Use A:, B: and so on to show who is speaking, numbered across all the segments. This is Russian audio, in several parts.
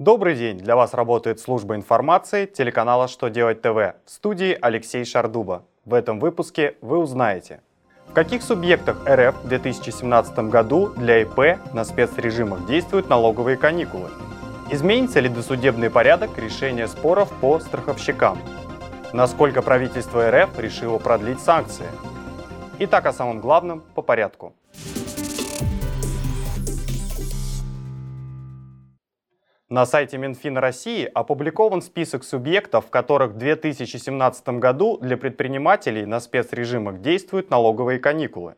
A: Добрый день! Для вас работает служба информации телеканала «Что делать ТВ» в студии Алексей Шардуба. В этом выпуске вы узнаете, в каких субъектах РФ в 2017 году для ИП на спецрежимах действуют налоговые каникулы, изменится ли досудебный порядок решения споров по страховщикам, насколько правительство РФ решило продлить санкции. Итак, о самом главном по порядку. На сайте Минфина России опубликован список субъектов, в которых в 2017 году для предпринимателей на спецрежимах действуют налоговые каникулы.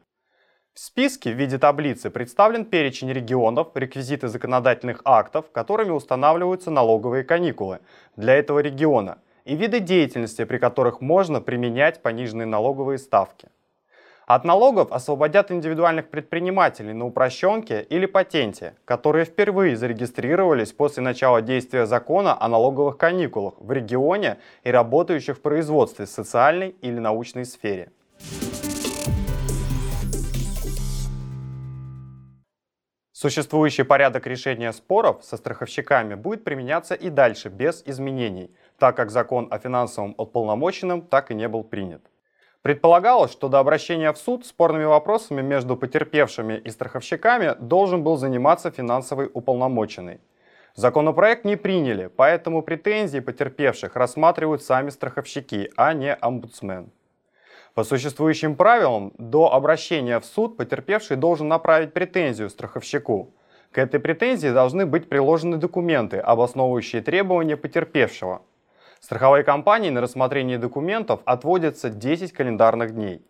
A: В списке в виде таблицы представлен перечень регионов, реквизиты законодательных актов, которыми устанавливаются налоговые каникулы для этого региона и виды деятельности, при которых можно применять пониженные налоговые ставки. От налогов освободят индивидуальных предпринимателей на упрощенке или патенте, которые впервые зарегистрировались после начала действия закона о налоговых каникулах в регионе и работающих в производстве, социальной или научной сфере. Существующий порядок решения споров со страховщиками будет применяться и дальше без изменений, так как закон о финансовом уполномоченном так и не был принят. Предполагалось, что до обращения в суд спорными вопросами между потерпевшими и страховщиками должен был заниматься финансовый уполномоченный. Законопроект не приняли, поэтому претензии потерпевших рассматривают сами страховщики, а не омбудсмен. По существующим правилам, до обращения в суд потерпевший должен направить претензию страховщику. К этой претензии должны быть приложены документы, обосновывающие требования потерпевшего – Страховой компании на рассмотрение документов отводится 10 календарных дней.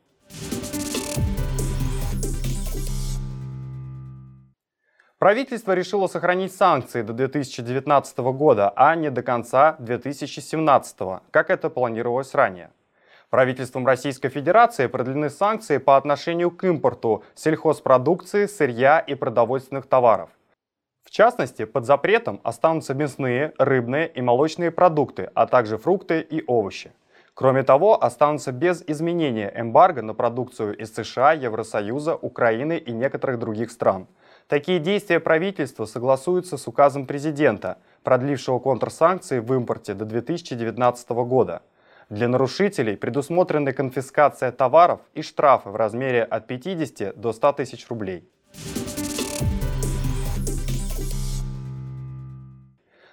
A: Правительство решило сохранить санкции до 2019 года, а не до конца 2017, как это планировалось ранее. Правительством Российской Федерации продлены санкции по отношению к импорту сельхозпродукции, сырья и продовольственных товаров – в частности, под запретом останутся мясные, рыбные и молочные продукты, а также фрукты и овощи. Кроме того, останутся без изменения эмбарго на продукцию из США, Евросоюза, Украины и некоторых других стран. Такие действия правительства согласуются с указом президента, продлившего контрсанкции в импорте до 2019 года. Для нарушителей предусмотрены конфискация товаров и штрафы в размере от 50 до 100 тысяч рублей.